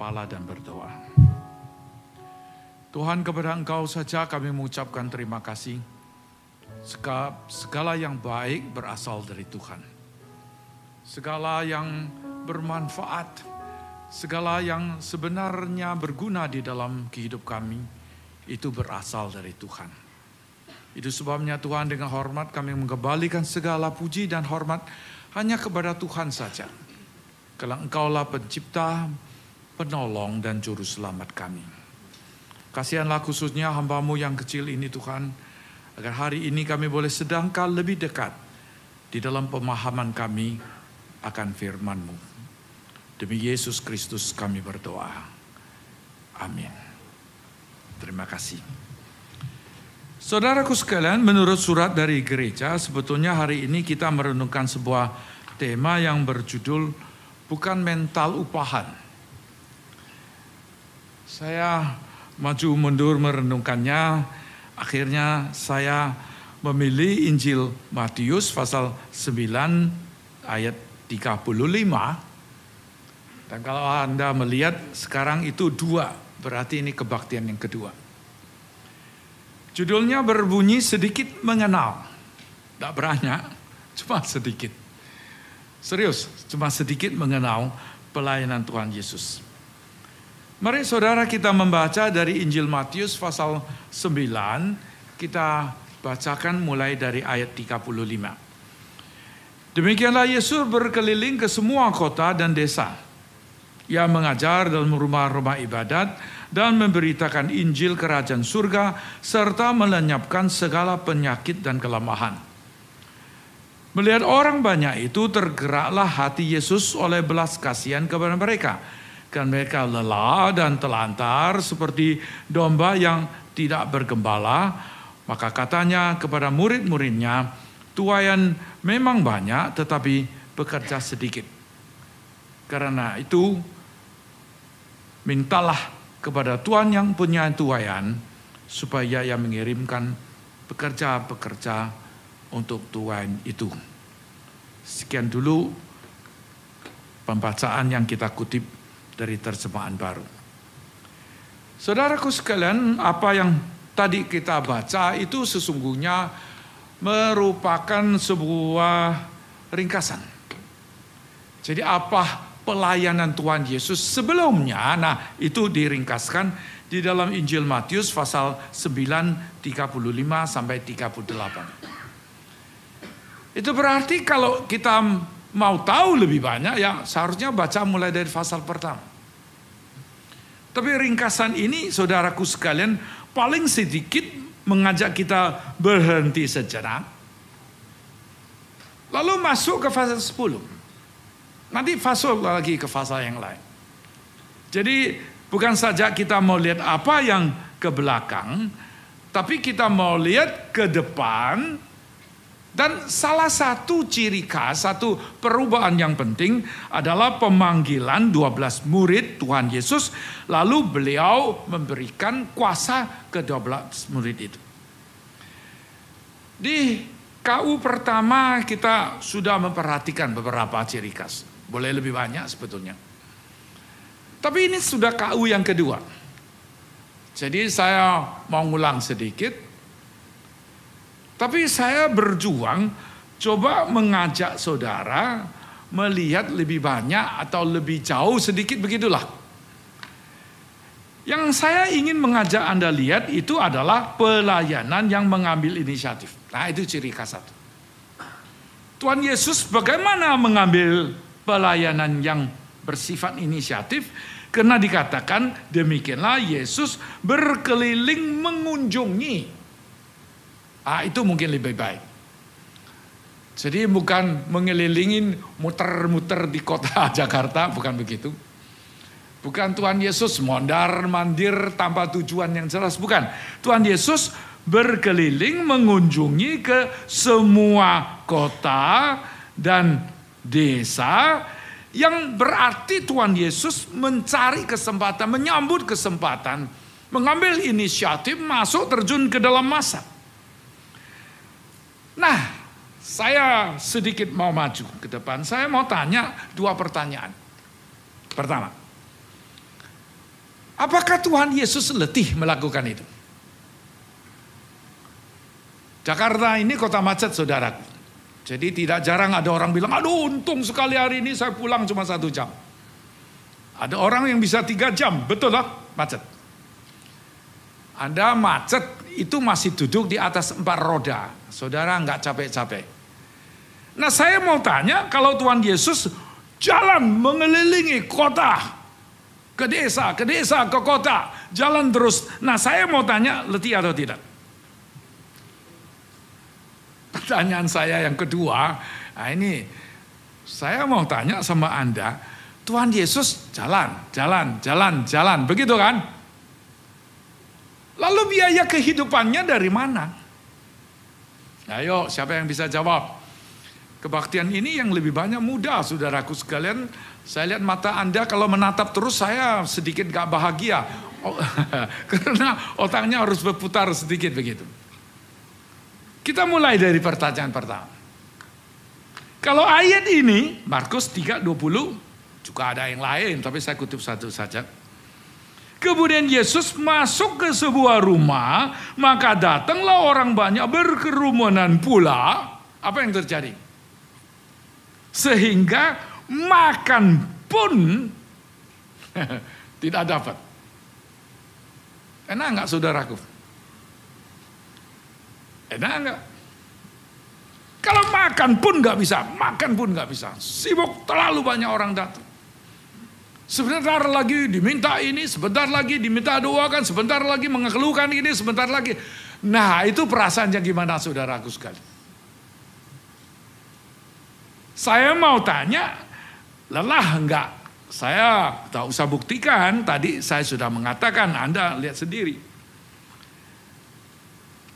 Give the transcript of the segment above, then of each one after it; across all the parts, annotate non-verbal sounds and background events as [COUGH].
kepala dan berdoa. Tuhan kepada Engkau saja kami mengucapkan terima kasih. Segala yang baik berasal dari Tuhan. Segala yang bermanfaat, segala yang sebenarnya berguna di dalam kehidup kami, itu berasal dari Tuhan. Itu sebabnya Tuhan dengan hormat kami mengembalikan segala puji dan hormat hanya kepada Tuhan saja. Kalau engkaulah pencipta, penolong dan juru selamat kami. Kasihanlah khususnya hambamu yang kecil ini Tuhan, agar hari ini kami boleh sedangkan lebih dekat di dalam pemahaman kami akan firman-Mu. Demi Yesus Kristus kami berdoa. Amin. Terima kasih. Saudaraku sekalian, menurut surat dari gereja, sebetulnya hari ini kita merenungkan sebuah tema yang berjudul bukan mental upahan. Saya maju mundur merenungkannya, akhirnya saya memilih Injil Matius pasal 9 ayat 35. Dan kalau Anda melihat sekarang itu dua, berarti ini kebaktian yang kedua. Judulnya berbunyi sedikit mengenal. Tidak banyak, cuma sedikit. Serius, cuma sedikit mengenal pelayanan Tuhan Yesus. Mari saudara kita membaca dari Injil Matius pasal 9, kita bacakan mulai dari ayat 35. Demikianlah Yesus berkeliling ke semua kota dan desa. Ia mengajar dalam rumah-rumah ibadat dan memberitakan Injil kerajaan surga serta melenyapkan segala penyakit dan kelemahan Melihat orang banyak itu tergeraklah hati Yesus oleh belas kasihan kepada mereka. Kan mereka lelah dan telantar seperti domba yang tidak bergembala. Maka katanya kepada murid-muridnya, tuayan memang banyak tetapi bekerja sedikit. Karena itu mintalah kepada Tuhan yang punya tuayan supaya ia mengirimkan pekerja-pekerja untuk Tuhan itu. Sekian dulu pembacaan yang kita kutip dari terjemahan baru. Saudaraku sekalian, apa yang tadi kita baca itu sesungguhnya merupakan sebuah ringkasan. Jadi apa pelayanan Tuhan Yesus sebelumnya, nah itu diringkaskan di dalam Injil Matius pasal 9 35 sampai 38. Itu berarti kalau kita mau tahu lebih banyak ya seharusnya baca mulai dari pasal pertama. Tapi ringkasan ini saudaraku sekalian paling sedikit mengajak kita berhenti sejenak. Lalu masuk ke pasal 10. Nanti pasal lagi ke pasal yang lain. Jadi bukan saja kita mau lihat apa yang ke belakang, tapi kita mau lihat ke depan dan salah satu ciri khas, satu perubahan yang penting adalah pemanggilan 12 murid Tuhan Yesus. Lalu beliau memberikan kuasa ke 12 murid itu. Di KU pertama kita sudah memperhatikan beberapa ciri khas. Boleh lebih banyak sebetulnya. Tapi ini sudah KU yang kedua. Jadi saya mau ngulang sedikit tapi saya berjuang coba mengajak saudara melihat lebih banyak atau lebih jauh sedikit begitulah. Yang saya ingin mengajak Anda lihat itu adalah pelayanan yang mengambil inisiatif. Nah itu ciri khas satu. Tuhan Yesus bagaimana mengambil pelayanan yang bersifat inisiatif? Karena dikatakan demikianlah Yesus berkeliling mengunjungi Ah, itu mungkin lebih baik. Jadi bukan mengelilingin muter-muter di kota [LAUGHS] Jakarta, bukan begitu. Bukan Tuhan Yesus mondar mandir tanpa tujuan yang jelas, bukan. Tuhan Yesus berkeliling mengunjungi ke semua kota dan desa yang berarti Tuhan Yesus mencari kesempatan, menyambut kesempatan, mengambil inisiatif masuk terjun ke dalam masa. Nah, saya sedikit mau maju ke depan. Saya mau tanya dua pertanyaan. Pertama, Apakah Tuhan Yesus letih melakukan itu? Jakarta ini kota macet saudara. Jadi tidak jarang ada orang bilang, aduh untung sekali hari ini saya pulang cuma satu jam. Ada orang yang bisa tiga jam, betul lah macet. Anda macet itu masih duduk di atas empat roda. Saudara nggak capek-capek. Nah saya mau tanya, kalau Tuhan Yesus jalan mengelilingi kota, ke desa, ke desa, ke kota, jalan terus. Nah saya mau tanya, letih atau tidak? Pertanyaan saya yang kedua, nah ini saya mau tanya sama Anda, Tuhan Yesus jalan, jalan, jalan, jalan, begitu kan? Lalu biaya kehidupannya dari mana? Ayo, siapa yang bisa jawab? Kebaktian ini yang lebih banyak muda, saudaraku sekalian. Saya lihat mata Anda kalau menatap terus saya sedikit gak bahagia. Oh, [LAUGHS] karena otaknya harus berputar sedikit begitu. Kita mulai dari pertanyaan pertama. Kalau ayat ini, Markus 3.20, juga ada yang lain, tapi saya kutip satu saja. Kemudian Yesus masuk ke sebuah rumah, maka datanglah orang banyak berkerumunan pula. Apa yang terjadi? Sehingga makan pun [LAUGHS] tidak dapat. Enak enggak saudaraku? Enak enggak? Kalau makan pun nggak bisa, makan pun nggak bisa. Sibuk terlalu banyak orang datang. Sebentar lagi diminta ini, sebentar lagi diminta doakan, sebentar lagi mengeluhkan ini, sebentar lagi. Nah itu perasaannya gimana saudaraku sekali. Saya mau tanya, lelah enggak? Saya tak usah buktikan, tadi saya sudah mengatakan, Anda lihat sendiri.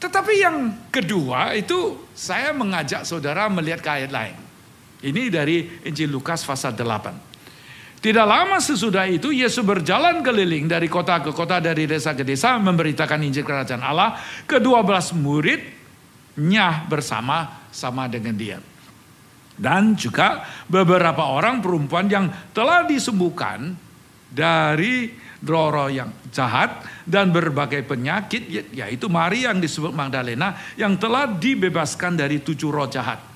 Tetapi yang kedua itu saya mengajak saudara melihat ke ayat lain. Ini dari Injil Lukas pasal 8. Tidak lama sesudah itu Yesus berjalan keliling dari kota ke kota, dari desa ke desa memberitakan Injil Kerajaan Allah. Kedua belas muridnya bersama-sama dengan dia. Dan juga beberapa orang perempuan yang telah disembuhkan dari roh yang jahat dan berbagai penyakit ya, yaitu Maria yang disebut Magdalena yang telah dibebaskan dari tujuh roh jahat.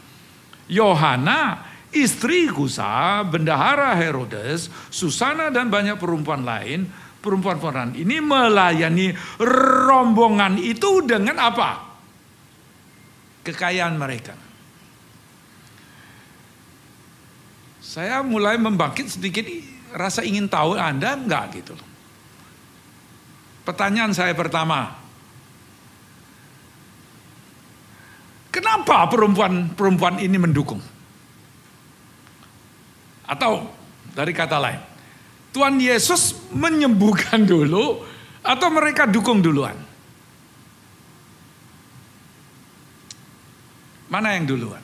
Yohana Istri Kusa, bendahara Herodes, Susana dan banyak perempuan lain, perempuan-perempuan ini melayani rombongan itu dengan apa? Kekayaan mereka. Saya mulai membangkit sedikit rasa ingin tahu Anda enggak gitu. Pertanyaan saya pertama, kenapa perempuan-perempuan ini mendukung? Atau dari kata lain, Tuhan Yesus menyembuhkan [LAUGHS] dulu atau mereka dukung duluan? Mana yang duluan?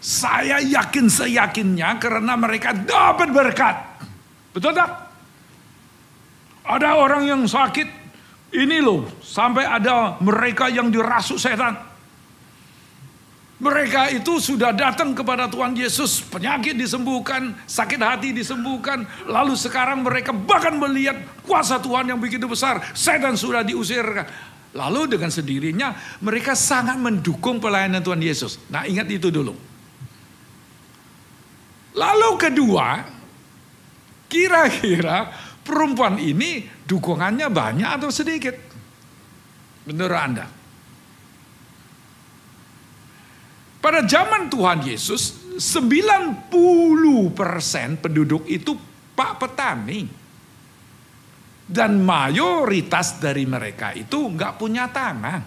Saya yakin seyakinnya karena mereka dapat berkat. Betul tak? Ada orang yang sakit, ini loh, sampai ada mereka yang dirasuk setan. Mereka itu sudah datang kepada Tuhan Yesus, penyakit disembuhkan, sakit hati disembuhkan, lalu sekarang mereka bahkan melihat kuasa Tuhan yang begitu besar, setan sudah diusir. Lalu dengan sendirinya mereka sangat mendukung pelayanan Tuhan Yesus. Nah ingat itu dulu. Lalu kedua, kira-kira perempuan ini dukungannya banyak atau sedikit? Menurut Anda? Pada zaman Tuhan Yesus, 90% penduduk itu pak petani. Dan mayoritas dari mereka itu nggak punya tanah.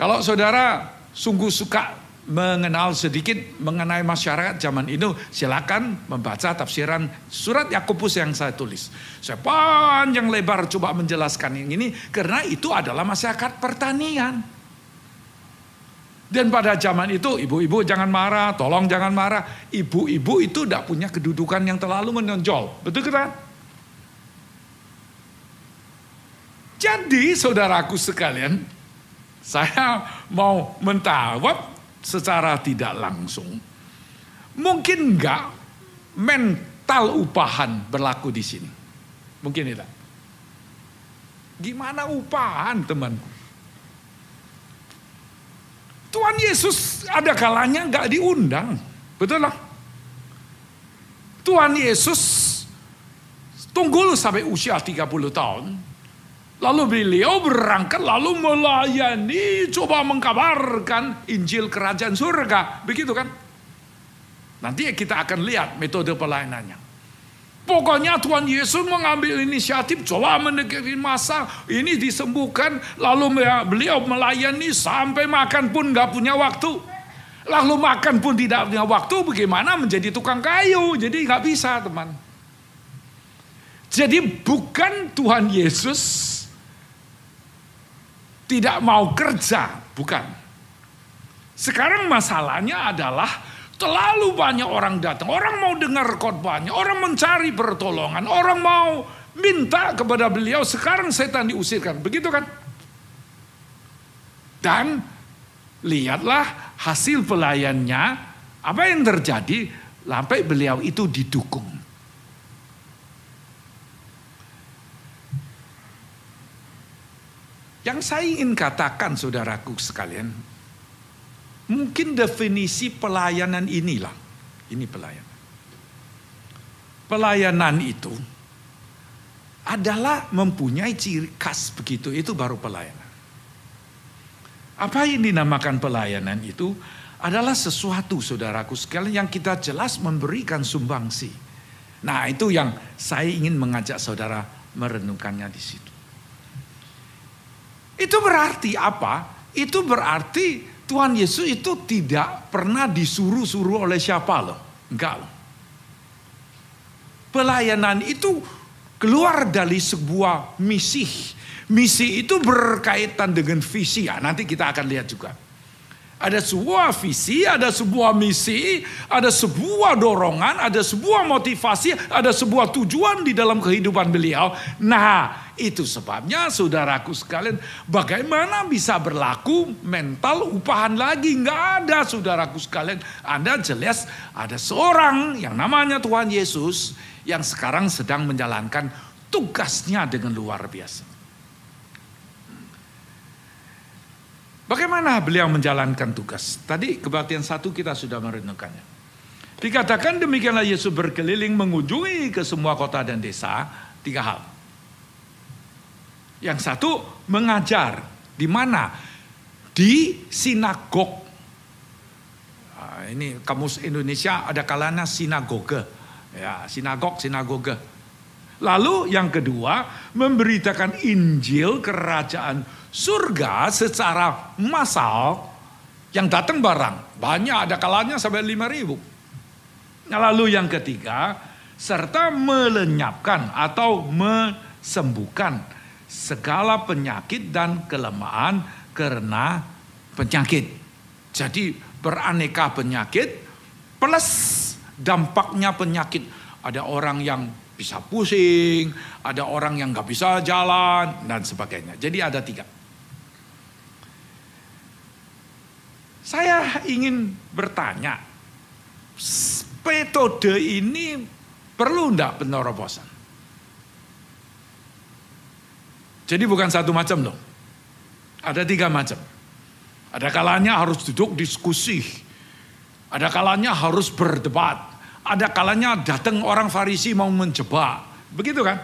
Kalau saudara sungguh suka mengenal sedikit mengenai masyarakat zaman itu, silakan membaca tafsiran surat Yakobus yang saya tulis. Saya panjang lebar coba menjelaskan yang ini karena itu adalah masyarakat pertanian. Dan pada zaman itu ibu-ibu jangan marah, tolong jangan marah. Ibu-ibu itu tidak punya kedudukan yang terlalu menonjol. Betul kan? Jadi saudaraku sekalian, saya mau mentawab secara tidak langsung. Mungkin enggak mental upahan berlaku di sini. Mungkin tidak. Gimana upahan temanku? Tuhan Yesus ada kalanya nggak diundang. Betul lah. Tuhan Yesus tunggu sampai usia 30 tahun. Lalu beliau berangkat lalu melayani, coba mengkabarkan Injil kerajaan surga. Begitu kan? Nanti kita akan lihat metode pelayanannya. Pokoknya Tuhan Yesus mengambil inisiatif, coba mendekati masa, ini disembuhkan, lalu beliau melayani sampai makan pun nggak punya waktu. Lalu makan pun tidak punya waktu, bagaimana menjadi tukang kayu? Jadi nggak bisa teman. Jadi bukan Tuhan Yesus tidak mau kerja, bukan. Sekarang masalahnya adalah Terlalu banyak orang datang, orang mau dengar khotbahnya, orang mencari pertolongan, orang mau minta kepada beliau, sekarang setan diusirkan. Begitu kan? Dan lihatlah hasil pelayannya, apa yang terjadi, sampai beliau itu didukung. Yang saya ingin katakan saudaraku sekalian, Mungkin definisi pelayanan inilah. Ini pelayanan. Pelayanan itu adalah mempunyai ciri khas begitu. Itu baru pelayanan. Apa yang dinamakan pelayanan itu adalah sesuatu saudaraku sekalian yang kita jelas memberikan sumbangsi. Nah itu yang saya ingin mengajak saudara merenungkannya di situ. Itu berarti apa? Itu berarti Tuhan Yesus itu tidak pernah disuruh-suruh oleh siapa loh. Enggak loh. Pelayanan itu keluar dari sebuah misi. Misi itu berkaitan dengan visi. Ya, nanti kita akan lihat juga. Ada sebuah visi, ada sebuah misi, ada sebuah dorongan, ada sebuah motivasi, ada sebuah tujuan di dalam kehidupan beliau. Nah, itu sebabnya saudaraku sekalian, bagaimana bisa berlaku mental upahan lagi? Nggak ada saudaraku sekalian. Anda jelas ada seorang yang namanya Tuhan Yesus yang sekarang sedang menjalankan tugasnya dengan luar biasa. Bagaimana beliau menjalankan tugas? Tadi kebaktian satu kita sudah merenungkannya. Dikatakan demikianlah Yesus berkeliling mengunjungi ke semua kota dan desa. Tiga hal. Yang satu mengajar. Di mana? Di sinagog. Nah, ini kamus Indonesia ada kalanya sinagoge. Ya, sinagog, sinagoge. Lalu yang kedua memberitakan Injil kerajaan surga secara massal yang datang barang banyak ada kalanya sampai lima ribu. Nah, lalu yang ketiga serta melenyapkan atau mesembuhkan segala penyakit dan kelemahan karena penyakit. Jadi beraneka penyakit plus dampaknya penyakit. Ada orang yang bisa pusing, ada orang yang nggak bisa jalan dan sebagainya. Jadi ada tiga. Saya ingin bertanya, metode ini perlu enggak penerobosan? Jadi bukan satu macam loh. Ada tiga macam. Ada kalanya harus duduk diskusi. Ada kalanya harus berdebat. Ada kalanya datang orang Farisi mau menjebak. Begitu kan?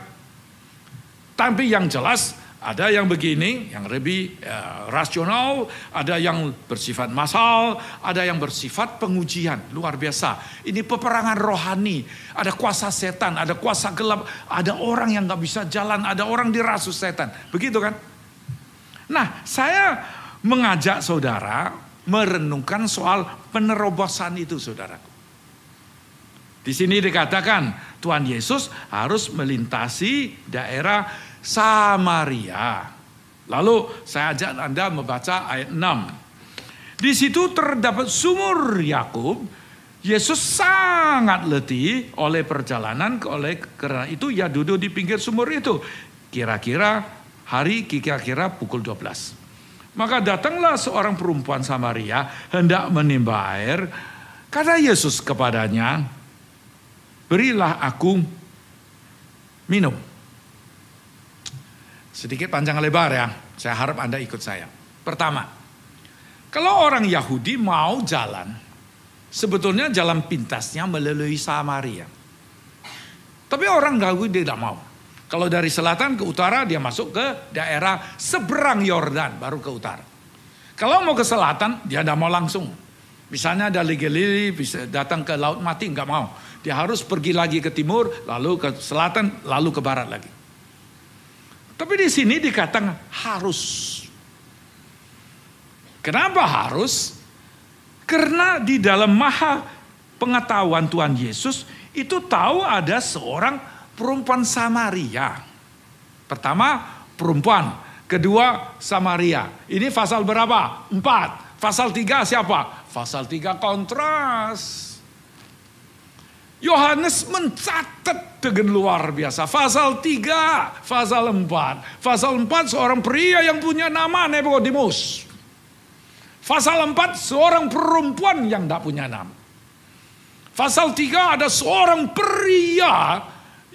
Tapi yang jelas ada yang begini, yang lebih uh, rasional, ada yang bersifat masal, ada yang bersifat pengujian. Luar biasa. Ini peperangan rohani. Ada kuasa setan, ada kuasa gelap, ada orang yang nggak bisa jalan, ada orang dirasus setan. Begitu kan? Nah, saya mengajak saudara merenungkan soal penerobosan itu, saudaraku. Di sini dikatakan Tuhan Yesus harus melintasi daerah Samaria. Lalu saya ajak Anda membaca ayat 6. Di situ terdapat sumur Yakub. Yesus sangat letih oleh perjalanan oleh karena itu ya duduk di pinggir sumur itu. Kira-kira hari kira-kira pukul 12. Maka datanglah seorang perempuan Samaria hendak menimba air. Kata Yesus kepadanya, berilah aku minum. Sedikit panjang lebar ya, saya harap Anda ikut saya. Pertama, kalau orang Yahudi mau jalan, sebetulnya jalan pintasnya melalui Samaria. Tapi orang Yahudi tidak mau. Kalau dari selatan ke utara dia masuk ke daerah seberang Yordan baru ke utara. Kalau mau ke selatan dia tidak mau langsung. Misalnya dari Galilei bisa datang ke Laut Mati nggak mau. Dia harus pergi lagi ke timur, lalu ke selatan, lalu ke barat lagi. Tapi di sini dikatakan harus. Kenapa harus? Karena di dalam maha pengetahuan Tuhan Yesus itu tahu ada seorang perempuan Samaria. Pertama perempuan, kedua Samaria. Ini pasal berapa? Empat. Pasal tiga siapa? Pasal tiga kontras. Yohanes mencatat dengan luar biasa. Pasal 3, pasal 4. Pasal 4 seorang pria yang punya nama Nebuchadnezzar. Pasal 4 seorang perempuan yang tidak punya nama. Pasal 3 ada seorang pria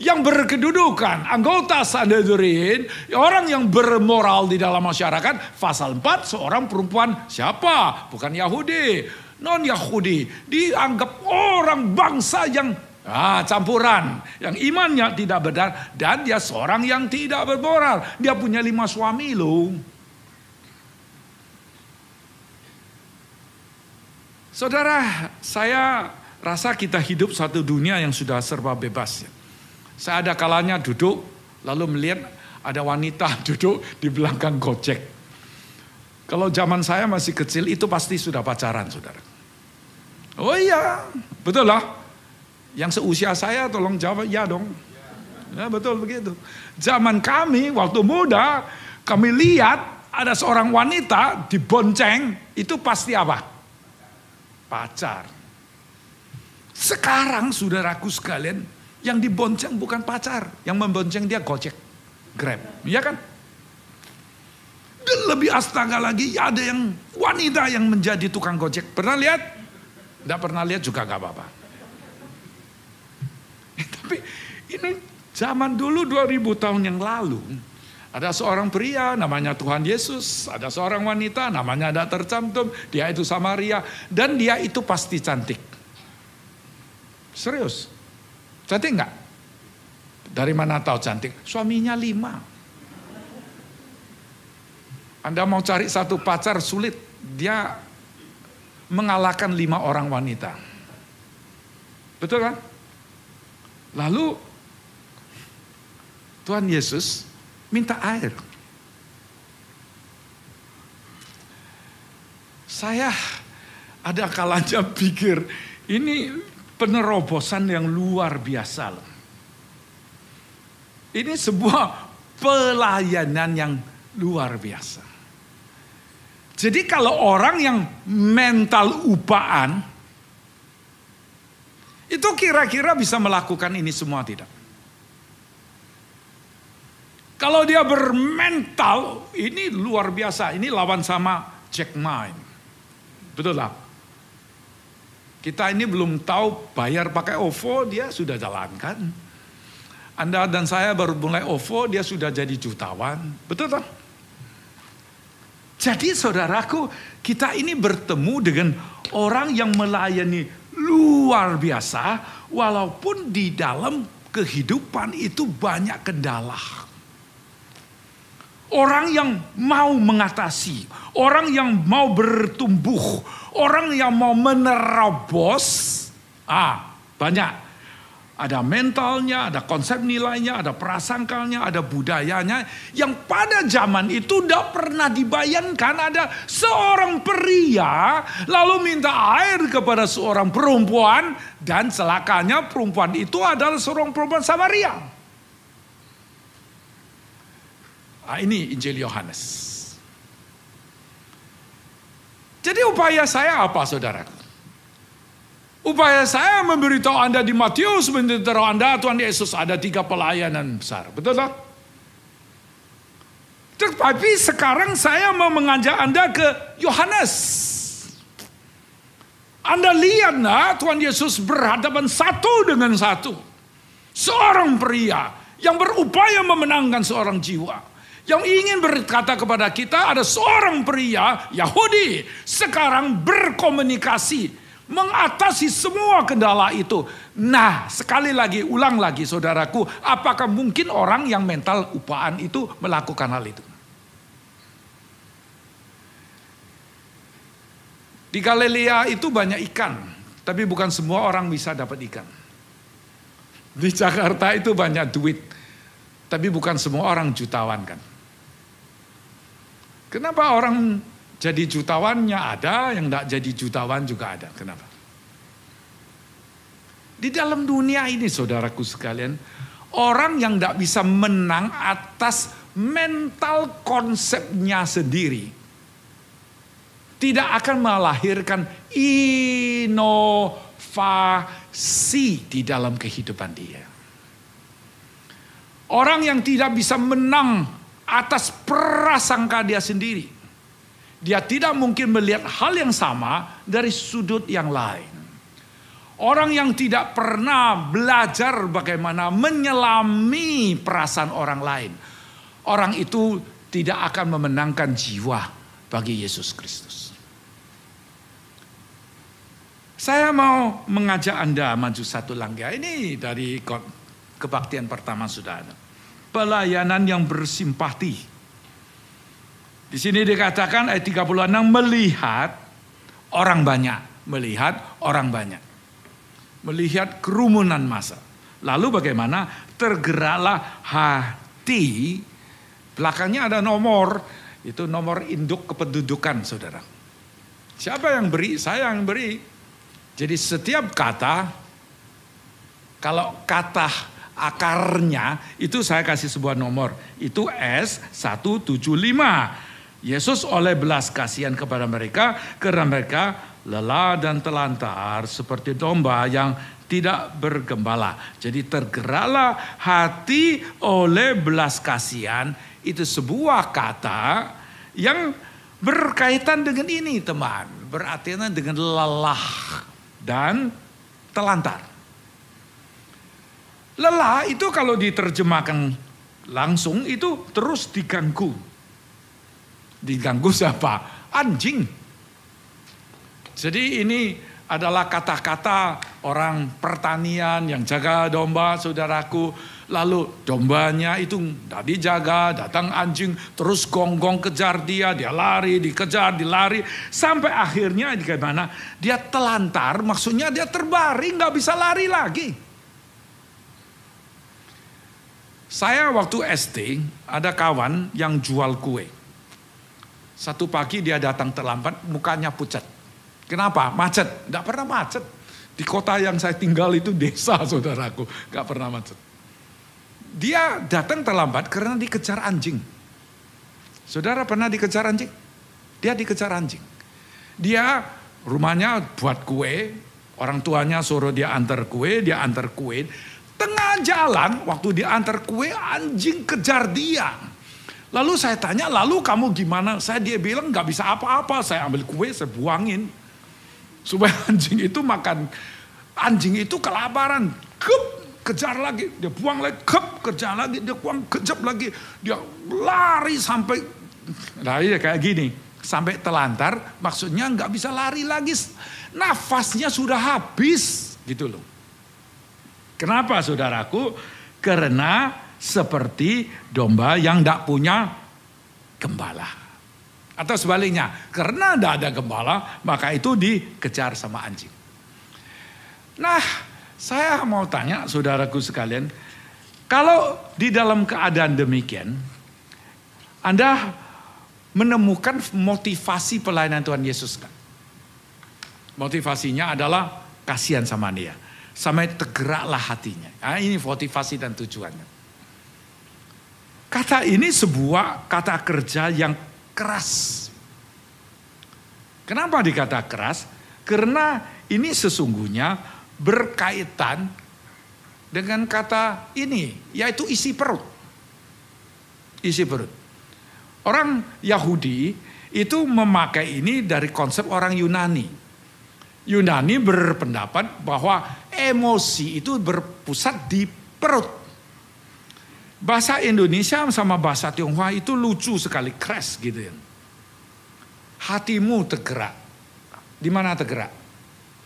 yang berkedudukan, anggota Sanhedrin, orang yang bermoral di dalam masyarakat. Pasal 4 seorang perempuan siapa? Bukan Yahudi non Yahudi dianggap orang bangsa yang ah, campuran, yang imannya tidak benar dan dia seorang yang tidak bermoral. Dia punya lima suami loh. Saudara, saya rasa kita hidup satu dunia yang sudah serba bebas. Ya. Saya ada kalanya duduk, lalu melihat ada wanita [LAUGHS] duduk di belakang gojek. Kalau zaman saya masih kecil itu pasti sudah pacaran, saudara. Oh iya, betul lah. Yang seusia saya tolong jawab ya dong. Ya betul begitu. Zaman kami waktu muda, kami lihat ada seorang wanita dibonceng, itu pasti apa? Pacar. Sekarang saudaraku sekalian, yang dibonceng bukan pacar, yang membonceng dia gojek, grab, iya kan? Dan lebih astaga lagi, ada yang wanita yang menjadi tukang gojek. Pernah lihat? Tidak pernah lihat juga gak apa-apa. Tapi ini zaman dulu 2000 tahun yang lalu. Ada seorang pria namanya Tuhan Yesus. Ada seorang wanita namanya ada tercantum. Dia itu Samaria. Dan dia itu pasti cantik. Serius. Cantik nggak? Dari mana tahu cantik? Suaminya lima. Anda mau cari satu pacar sulit. Dia mengalahkan lima orang wanita. Betul kan? Lalu Tuhan Yesus minta air. Saya ada kalanya pikir ini penerobosan yang luar biasa. Ini sebuah pelayanan yang luar biasa. Jadi kalau orang yang mental upaan, itu kira-kira bisa melakukan ini semua tidak? Kalau dia bermental, ini luar biasa. Ini lawan sama Jack Mind. Betul lah. Kita ini belum tahu bayar pakai OVO, dia sudah jalankan. Anda dan saya baru mulai OVO, dia sudah jadi jutawan. Betul tak? Jadi saudaraku, kita ini bertemu dengan orang yang melayani luar biasa, walaupun di dalam kehidupan itu banyak kendala. Orang yang mau mengatasi, orang yang mau bertumbuh, orang yang mau menerobos, ah banyak ada mentalnya, ada konsep nilainya, ada prasangkalnya, ada budayanya. Yang pada zaman itu tidak pernah dibayangkan ada seorang pria lalu minta air kepada seorang perempuan. Dan celakanya perempuan itu adalah seorang perempuan Samaria. Nah, ini Injil Yohanes. Jadi upaya saya apa saudara? Upaya saya memberitahu Anda di Matius, memberitahu Anda Tuhan Yesus ada tiga pelayanan besar. Betul tak? Tetapi sekarang saya mau mengajak Anda ke Yohanes. Anda lihat nah, Tuhan Yesus berhadapan satu dengan satu. Seorang pria yang berupaya memenangkan seorang jiwa. Yang ingin berkata kepada kita ada seorang pria Yahudi sekarang berkomunikasi mengatasi semua kendala itu. Nah, sekali lagi ulang lagi saudaraku, apakah mungkin orang yang mental upaan itu melakukan hal itu? Di Galilea itu banyak ikan, tapi bukan semua orang bisa dapat ikan. Di Jakarta itu banyak duit, tapi bukan semua orang jutawan kan. Kenapa orang jadi jutawannya ada, yang tidak jadi jutawan juga ada. Kenapa? Di dalam dunia ini saudaraku sekalian, orang yang tidak bisa menang atas mental konsepnya sendiri tidak akan melahirkan inovasi di dalam kehidupan dia. Orang yang tidak bisa menang atas prasangka dia sendiri. Dia tidak mungkin melihat hal yang sama dari sudut yang lain. Orang yang tidak pernah belajar bagaimana menyelami perasaan orang lain. Orang itu tidak akan memenangkan jiwa bagi Yesus Kristus. Saya mau mengajak Anda maju satu langkah. Ini dari kebaktian pertama sudah ada. Pelayanan yang bersimpati. Di sini dikatakan ayat 36 melihat orang banyak, melihat orang banyak. Melihat kerumunan masa. Lalu bagaimana? Tergeraklah hati. Belakangnya ada nomor, itu nomor induk kependudukan saudara. Siapa yang beri? Saya yang beri. Jadi setiap kata, kalau kata akarnya itu saya kasih sebuah nomor. Itu S175. Yesus oleh belas kasihan kepada mereka karena mereka lelah dan telantar seperti domba yang tidak bergembala. Jadi tergeraklah hati oleh belas kasihan itu sebuah kata yang berkaitan dengan ini teman. Berarti dengan lelah dan telantar. Lelah itu kalau diterjemahkan langsung itu terus diganggu. Diganggu siapa? Anjing. Jadi ini adalah kata-kata orang pertanian yang jaga domba saudaraku. Lalu dombanya itu tidak dijaga, datang anjing, terus gonggong kejar dia, dia lari, dikejar, dilari. Sampai akhirnya gimana? Dia telantar, maksudnya dia terbaring, nggak bisa lari lagi. Saya waktu SD ada kawan yang jual kue. Satu pagi dia datang terlambat, mukanya pucat. Kenapa? Macet. Tidak pernah macet. Di kota yang saya tinggal itu desa [LAUGHS] saudaraku. Gak pernah macet. Dia datang terlambat karena dikejar anjing. Saudara pernah dikejar anjing? Dia dikejar anjing. Dia rumahnya buat kue, orang tuanya suruh dia antar kue, dia antar kue. Tengah jalan, waktu dia antar kue, anjing kejar dia. Lalu saya tanya, lalu kamu gimana? Saya dia bilang nggak bisa apa-apa. Saya ambil kue, saya buangin. Supaya [LAUGHS] anjing itu makan. Anjing itu kelaparan. Kup, kejar lagi. Dia buang lagi. Kup, kejar lagi. Dia buang, kejap lagi. Dia lari sampai. Lari kayak gini. Sampai telantar. Maksudnya nggak bisa lari lagi. Nafasnya sudah habis. Gitu loh. Kenapa saudaraku? Karena seperti domba yang tidak punya gembala. Atau sebaliknya, karena tidak ada gembala, maka itu dikejar sama anjing. Nah, saya mau tanya saudaraku sekalian, kalau di dalam keadaan demikian, Anda menemukan motivasi pelayanan Tuhan Yesus kan? Motivasinya adalah kasihan sama dia. Sampai tergeraklah hatinya. Nah, ini motivasi dan tujuannya. Kata ini sebuah kata kerja yang keras. Kenapa dikata keras? Karena ini sesungguhnya berkaitan dengan kata ini, yaitu isi perut. Isi perut. Orang Yahudi itu memakai ini dari konsep orang Yunani. Yunani berpendapat bahwa emosi itu berpusat di perut. Bahasa Indonesia sama bahasa Tionghoa itu lucu sekali, crash gitu ya. Hatimu tergerak. Di mana tergerak?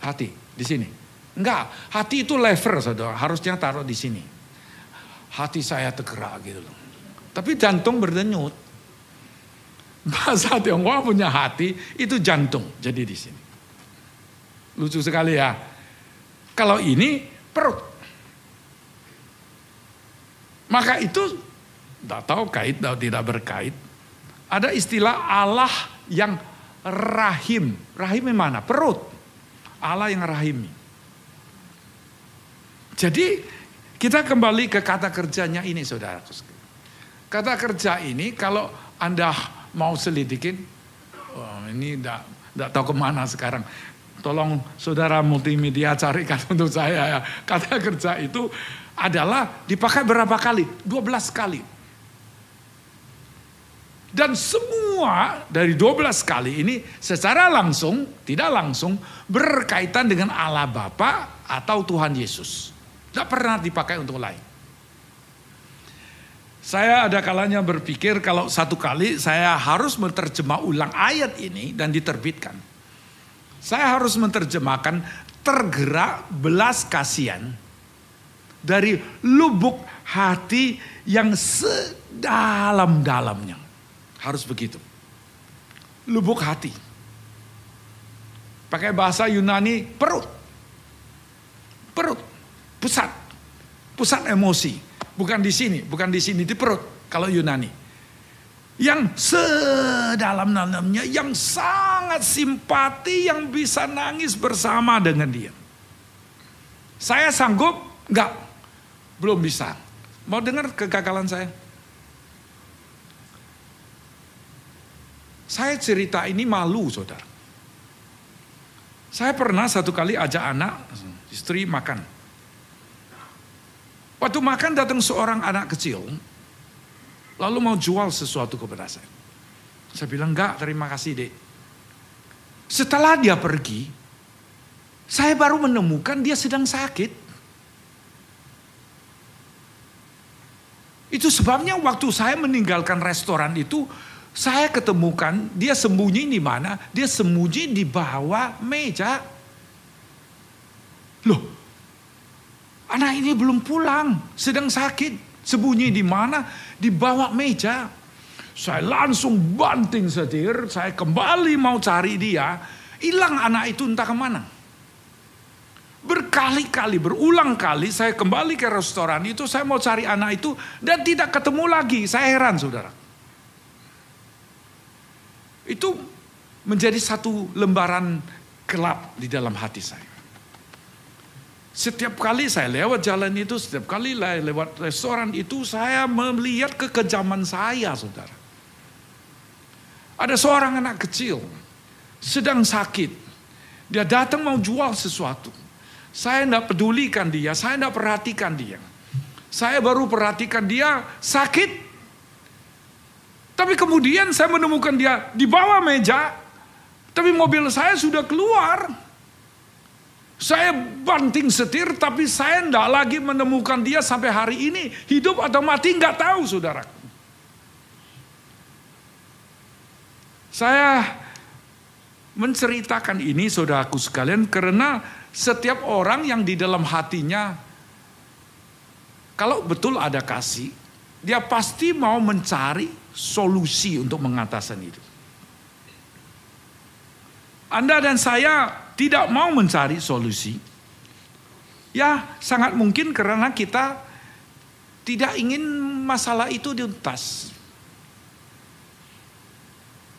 Hati, di sini. Enggak, hati itu lever saudara, harusnya taruh di sini. Hati saya tergerak gitu loh. Tapi jantung berdenyut. Bahasa Tionghoa punya hati itu jantung, jadi di sini. Lucu sekali ya. Kalau ini perut. Maka itu tidak tahu kait atau tidak berkait. Ada istilah Allah yang rahim. Rahim mana? Perut. Allah yang rahimi. Jadi kita kembali ke kata kerjanya ini saudara. Kata kerja ini kalau Anda mau selidikin, oh, ini tidak tahu ke mana sekarang. Tolong saudara multimedia carikan [LAUGHS] untuk saya ya. Kata kerja itu adalah dipakai berapa kali? 12 kali. Dan semua dari 12 kali ini secara langsung, tidak langsung berkaitan dengan Allah Bapa atau Tuhan Yesus. Tidak pernah dipakai untuk lain. Saya ada kalanya berpikir kalau satu kali saya harus menerjemah ulang ayat ini dan diterbitkan. Saya harus menerjemahkan tergerak belas kasihan dari lubuk hati yang sedalam-dalamnya. Harus begitu. Lubuk hati. Pakai bahasa Yunani perut. Perut. Pusat. Pusat emosi. Bukan di sini, bukan di sini di perut kalau Yunani yang sedalam-dalamnya, yang sangat simpati, yang bisa nangis bersama dengan dia. Saya sanggup? Enggak, belum bisa. Mau dengar kegagalan saya? Saya cerita ini malu, saudara. Saya pernah satu kali ajak anak, istri makan. Waktu makan datang seorang anak kecil, Lalu mau jual sesuatu kepada saya. Saya bilang, enggak terima kasih dek. Setelah dia pergi, saya baru menemukan dia sedang sakit. Itu sebabnya waktu saya meninggalkan restoran itu, saya ketemukan dia sembunyi di mana? Dia sembunyi di bawah meja. Loh, anak ini belum pulang, sedang sakit. Sembunyi di mana? Di bawah meja. Saya langsung banting setir, saya kembali mau cari dia. Hilang anak itu entah ke mana. Berkali-kali, berulang kali saya kembali ke restoran itu, saya mau cari anak itu dan tidak ketemu lagi. Saya heran saudara. Itu menjadi satu lembaran gelap di dalam hati saya. Setiap kali saya lewat jalan itu, setiap kali lewat restoran itu, saya melihat kekejaman saya, saudara. Ada seorang anak kecil, sedang sakit. Dia datang mau jual sesuatu. Saya tidak pedulikan dia, saya tidak perhatikan dia. Saya baru perhatikan dia sakit. Tapi kemudian saya menemukan dia di bawah meja, tapi mobil saya sudah keluar. Saya banting setir tapi saya tidak lagi menemukan dia sampai hari ini. Hidup atau mati nggak tahu saudara. Saya menceritakan ini saudaraku sekalian karena setiap orang yang di dalam hatinya kalau betul ada kasih, dia pasti mau mencari solusi untuk mengatasi itu. Anda dan saya tidak mau mencari solusi, ya sangat mungkin karena kita tidak ingin masalah itu diuntas.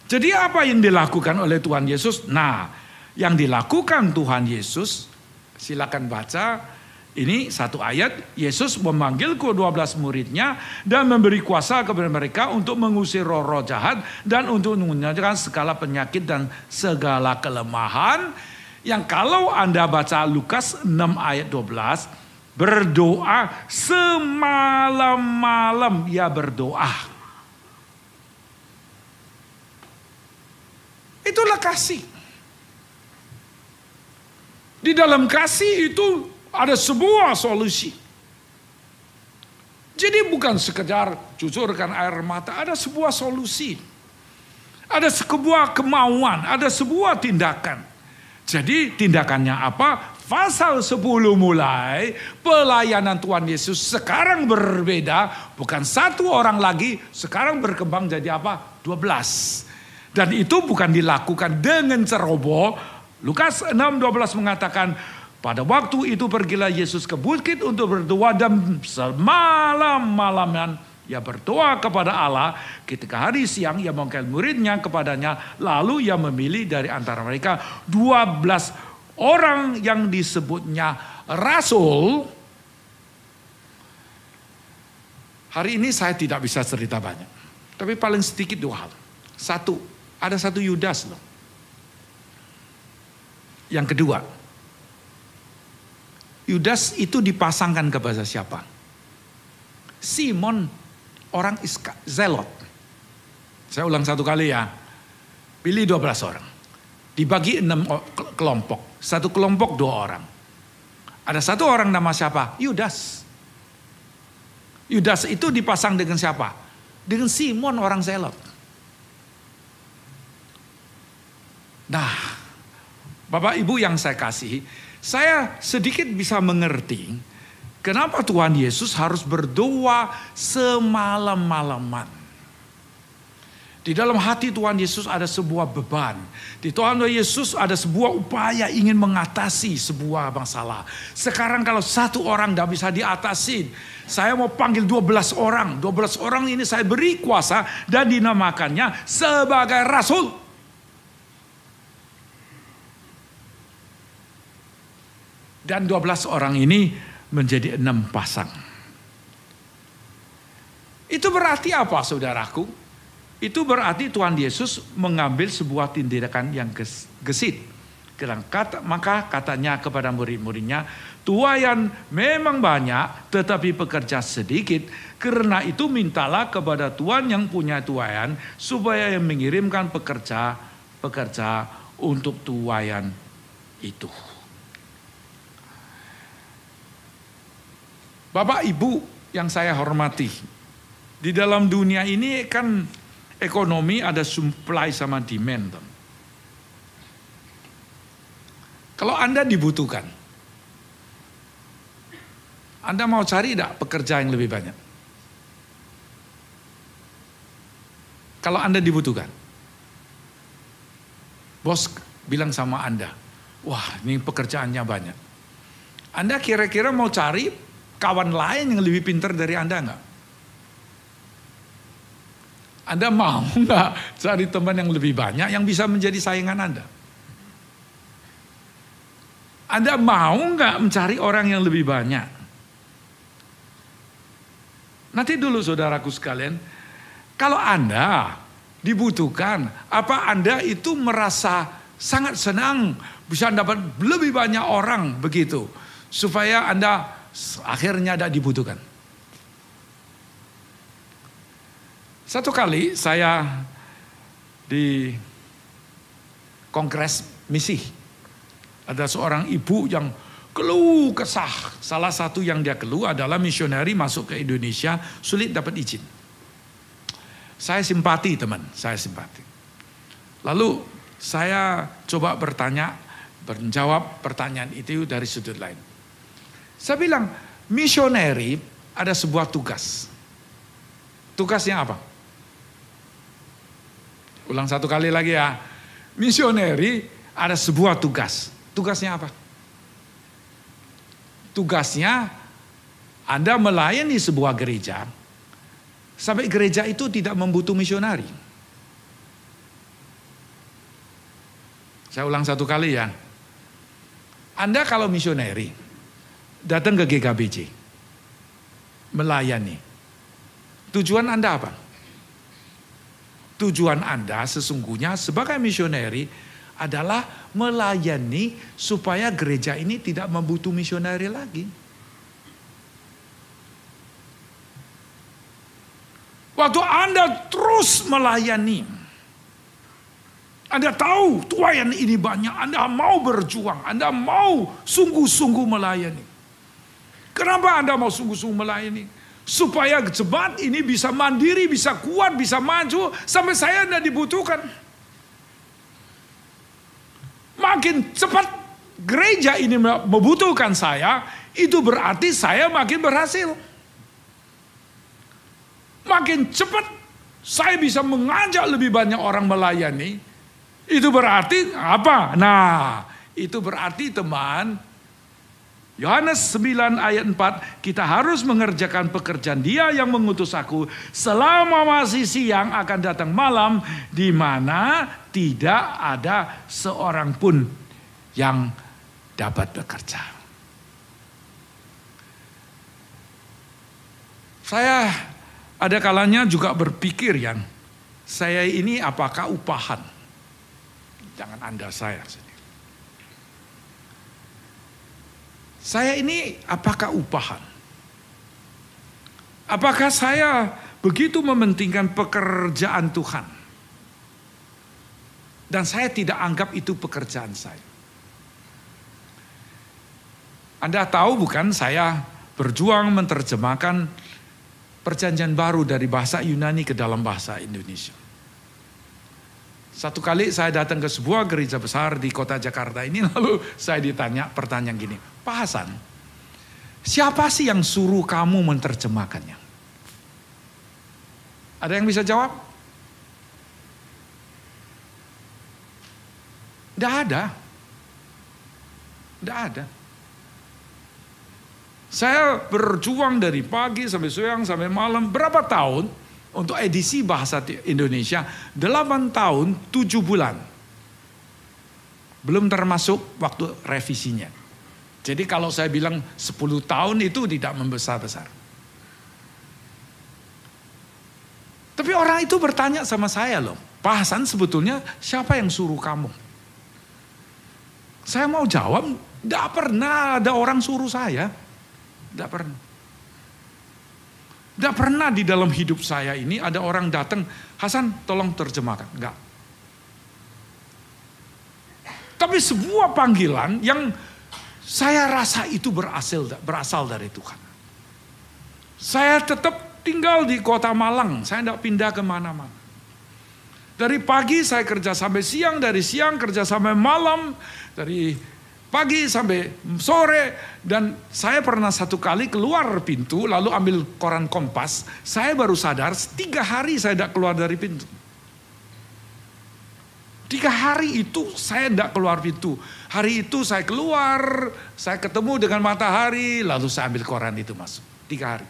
Jadi apa yang dilakukan oleh Tuhan Yesus? Nah, yang dilakukan Tuhan Yesus, silakan baca ini satu ayat, Yesus memanggil kedua belas muridnya dan memberi kuasa kepada mereka untuk mengusir roh-roh jahat dan untuk mengunyahkan segala penyakit dan segala kelemahan. Yang kalau Anda baca Lukas 6 ayat 12, berdoa semalam-malam ia berdoa. Itulah kasih. Di dalam kasih itu ada sebuah solusi. Jadi bukan sekedar cucurkan air mata, ada sebuah solusi. Ada sebuah kemauan, ada sebuah tindakan. Jadi tindakannya apa? Pasal 10 mulai pelayanan Tuhan Yesus sekarang berbeda. Bukan satu orang lagi, sekarang berkembang jadi apa? 12. Dan itu bukan dilakukan dengan ceroboh. Lukas 6:12 mengatakan pada waktu itu pergilah Yesus ke bukit untuk berdoa dan semalam-malaman ia berdoa kepada Allah. Ketika hari siang ia memanggil muridnya kepadanya. Lalu ia memilih dari antara mereka 12 orang yang disebutnya rasul. Hari ini saya tidak bisa cerita banyak. Tapi paling sedikit dua hal. Satu, ada satu Yudas loh. Yang kedua, Yudas itu dipasangkan kepada siapa? Simon orang Iska, Zelot. Saya ulang satu kali ya. Pilih 12 orang. Dibagi enam kelompok. Satu kelompok dua orang. Ada satu orang nama siapa? Yudas. Yudas itu dipasang dengan siapa? Dengan Simon orang Zelot. Nah, Bapak Ibu yang saya kasih, saya sedikit bisa mengerti kenapa Tuhan Yesus harus berdoa semalam-malaman. Di dalam hati Tuhan Yesus ada sebuah beban. Di Tuhan Yesus ada sebuah upaya ingin mengatasi sebuah masalah. Sekarang kalau satu orang tidak bisa diatasi, saya mau panggil 12 orang. 12 orang ini saya beri kuasa dan dinamakannya sebagai rasul. Dan 12 orang ini menjadi enam pasang. Itu berarti apa saudaraku? Itu berarti Tuhan Yesus mengambil sebuah tindakan yang gesit. Kata, maka katanya kepada murid-muridnya, tuayan memang banyak tetapi pekerja sedikit. Karena itu mintalah kepada Tuhan yang punya tuayan supaya yang mengirimkan pekerja-pekerja untuk tuayan itu. Bapak Ibu yang saya hormati, di dalam dunia ini kan ekonomi ada supply sama demand. Kalau Anda dibutuhkan, Anda mau cari tidak pekerja yang lebih banyak? Kalau Anda dibutuhkan, bos bilang sama Anda, wah ini pekerjaannya banyak. Anda kira-kira mau cari kawan lain yang lebih pintar dari Anda enggak? Anda mau [LAUGHS] nggak cari teman yang lebih banyak yang bisa menjadi saingan Anda? Anda mau nggak mencari orang yang lebih banyak? Nanti dulu saudaraku sekalian, kalau Anda dibutuhkan, apa Anda itu merasa sangat senang bisa dapat lebih banyak orang begitu, supaya Anda akhirnya tidak dibutuhkan. Satu kali saya di kongres misi ada seorang ibu yang keluh kesah. Salah satu yang dia keluh adalah misioneri masuk ke Indonesia sulit dapat izin. Saya simpati teman, saya simpati. Lalu saya coba bertanya, menjawab pertanyaan itu dari sudut lain. Saya bilang, misioneri ada sebuah tugas. Tugasnya apa? Ulang satu kali lagi ya. Misioneri ada sebuah tugas. Tugasnya apa? Tugasnya Anda melayani sebuah gereja sampai gereja itu tidak membutuh misionari. Saya ulang satu kali ya. Anda kalau misioneri, datang ke GKBJ. Melayani. Tujuan Anda apa? Tujuan Anda sesungguhnya sebagai misioneri adalah melayani supaya gereja ini tidak membutuh misioneri lagi. Waktu Anda terus melayani, Anda tahu tuayan ini banyak, Anda mau berjuang, Anda mau sungguh-sungguh melayani. Kenapa Anda mau sungguh-sungguh melayani? Supaya jemaat ini bisa mandiri, bisa kuat, bisa maju, sampai saya tidak dibutuhkan. Makin cepat gereja ini membutuhkan saya, itu berarti saya makin berhasil. Makin cepat saya bisa mengajak lebih banyak orang melayani, itu berarti apa? Nah, itu berarti teman, Yohanes 9 ayat 4, kita harus mengerjakan pekerjaan dia yang mengutus aku selama masih siang akan datang malam di mana tidak ada seorang pun yang dapat bekerja. Saya ada kalanya juga berpikir yang saya ini apakah upahan? Jangan Anda saya sendiri. Saya ini apakah upahan? Apakah saya begitu mementingkan pekerjaan Tuhan? Dan saya tidak anggap itu pekerjaan saya. Anda tahu bukan saya berjuang menerjemahkan perjanjian baru dari bahasa Yunani ke dalam bahasa Indonesia. Satu kali saya datang ke sebuah gereja besar di kota Jakarta ini, [LAUGHS] lalu saya ditanya pertanyaan gini, Pak Hasan, siapa sih yang suruh kamu menerjemahkannya? Ada yang bisa jawab? Tidak ada. Tidak ada. Saya berjuang dari pagi sampai siang sampai malam berapa tahun untuk edisi bahasa Indonesia 8 tahun 7 bulan. Belum termasuk waktu revisinya. Jadi kalau saya bilang 10 tahun itu tidak membesar-besar. Tapi orang itu bertanya sama saya loh, Pak Hasan sebetulnya siapa yang suruh kamu? Saya mau jawab, tidak pernah ada orang suruh saya. Tidak pernah. Tidak pernah di dalam hidup saya ini ada orang datang, Hasan tolong terjemahkan. Enggak. Tapi sebuah panggilan yang saya rasa itu berasal, berasal dari Tuhan. Saya tetap tinggal di kota Malang, saya tidak pindah ke mana-mana. Dari pagi saya kerja sampai siang, dari siang kerja sampai malam, dari pagi sampai sore dan saya pernah satu kali keluar pintu lalu ambil koran kompas saya baru sadar tiga hari saya tidak keluar dari pintu tiga hari itu saya tidak keluar pintu hari itu saya keluar saya ketemu dengan matahari lalu saya ambil koran itu masuk tiga hari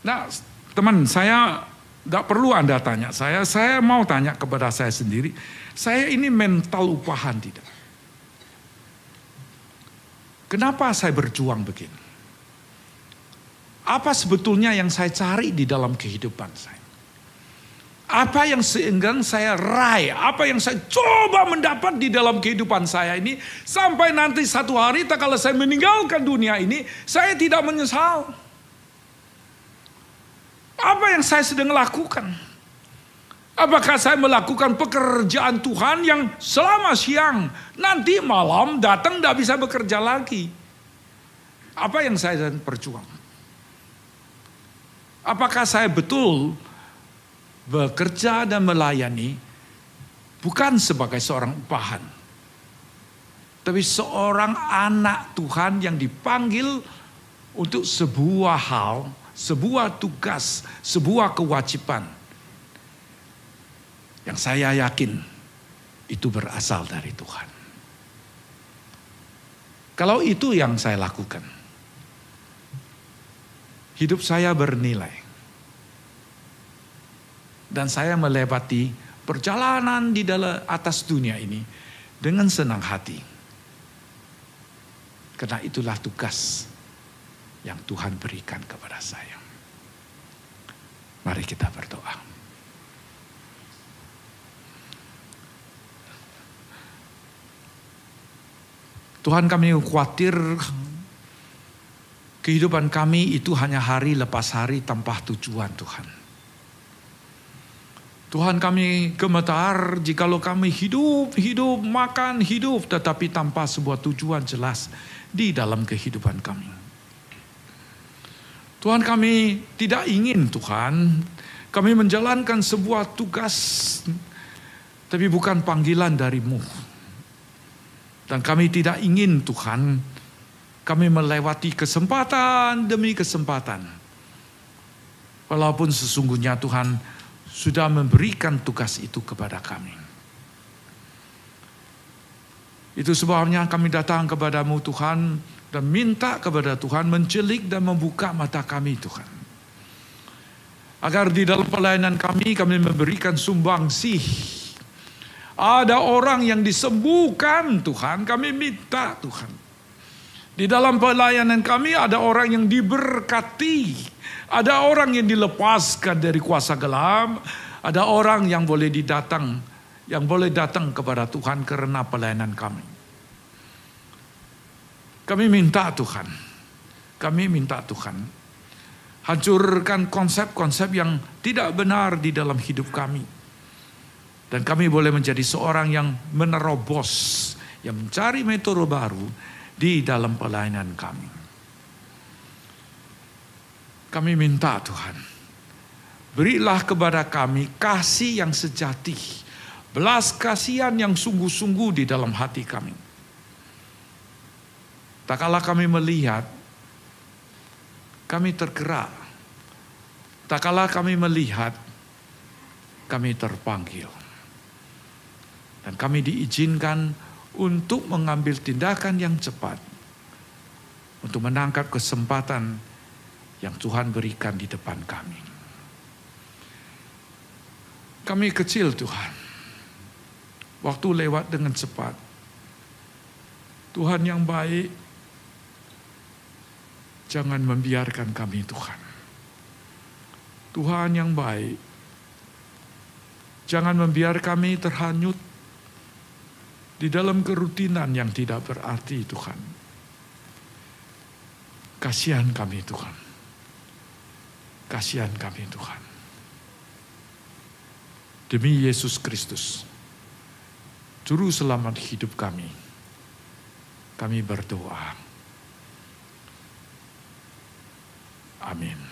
nah teman saya tidak perlu Anda tanya saya, saya mau tanya kepada saya sendiri. Saya ini mental upahan tidak? Kenapa saya berjuang begini? Apa sebetulnya yang saya cari di dalam kehidupan saya? Apa yang seenggan saya raih, apa yang saya coba mendapat di dalam kehidupan saya ini, sampai nanti satu hari, tak kalau saya meninggalkan dunia ini, saya tidak menyesal. Apa yang saya sedang lakukan? Apakah saya melakukan pekerjaan Tuhan yang selama siang, nanti malam datang tidak bisa bekerja lagi? Apa yang saya perjuang? Apakah saya betul bekerja dan melayani bukan sebagai seorang upahan, tapi seorang anak Tuhan yang dipanggil untuk sebuah hal sebuah tugas, sebuah kewajiban yang saya yakin itu berasal dari Tuhan. Kalau itu yang saya lakukan, hidup saya bernilai. Dan saya melewati perjalanan di dalam atas dunia ini dengan senang hati. Karena itulah tugas yang Tuhan berikan kepada saya. Mari kita berdoa. Tuhan kami khawatir kehidupan kami itu hanya hari lepas hari tanpa tujuan Tuhan. Tuhan kami gemetar jikalau kami hidup, hidup, makan, hidup, tetapi tanpa sebuah tujuan jelas di dalam kehidupan kami. Tuhan kami tidak ingin Tuhan, kami menjalankan sebuah tugas, tapi bukan panggilan darimu. Dan kami tidak ingin Tuhan, kami melewati kesempatan demi kesempatan. Walaupun sesungguhnya Tuhan sudah memberikan tugas itu kepada kami. Itu sebabnya kami datang kepadamu Tuhan dan minta kepada Tuhan mencelik dan membuka mata kami Tuhan. Agar di dalam pelayanan kami kami memberikan sumbangsih. Ada orang yang disembuhkan Tuhan, kami minta Tuhan. Di dalam pelayanan kami ada orang yang diberkati ada orang yang dilepaskan dari kuasa gelap, ada orang yang boleh didatang, yang boleh datang kepada Tuhan karena pelayanan kami. Kami minta Tuhan, kami minta Tuhan, hancurkan konsep-konsep yang tidak benar di dalam hidup kami. Dan kami boleh menjadi seorang yang menerobos, yang mencari metode baru di dalam pelayanan kami. Kami minta Tuhan, berilah kepada kami kasih yang sejati, belas kasihan yang sungguh-sungguh di dalam hati kami. Tak kala kami melihat, kami tergerak. Tak kala kami melihat, kami terpanggil. Dan kami diizinkan untuk mengambil tindakan yang cepat. Untuk menangkap kesempatan yang Tuhan berikan di depan kami. Kami kecil Tuhan. Waktu lewat dengan cepat. Tuhan yang baik, jangan membiarkan kami Tuhan. Tuhan yang baik, jangan membiarkan kami terhanyut di dalam kerutinan yang tidak berarti Tuhan. Kasihan kami Tuhan. Kasihan kami Tuhan. Demi Yesus Kristus, Juru Selamat hidup kami, kami berdoa. Amin.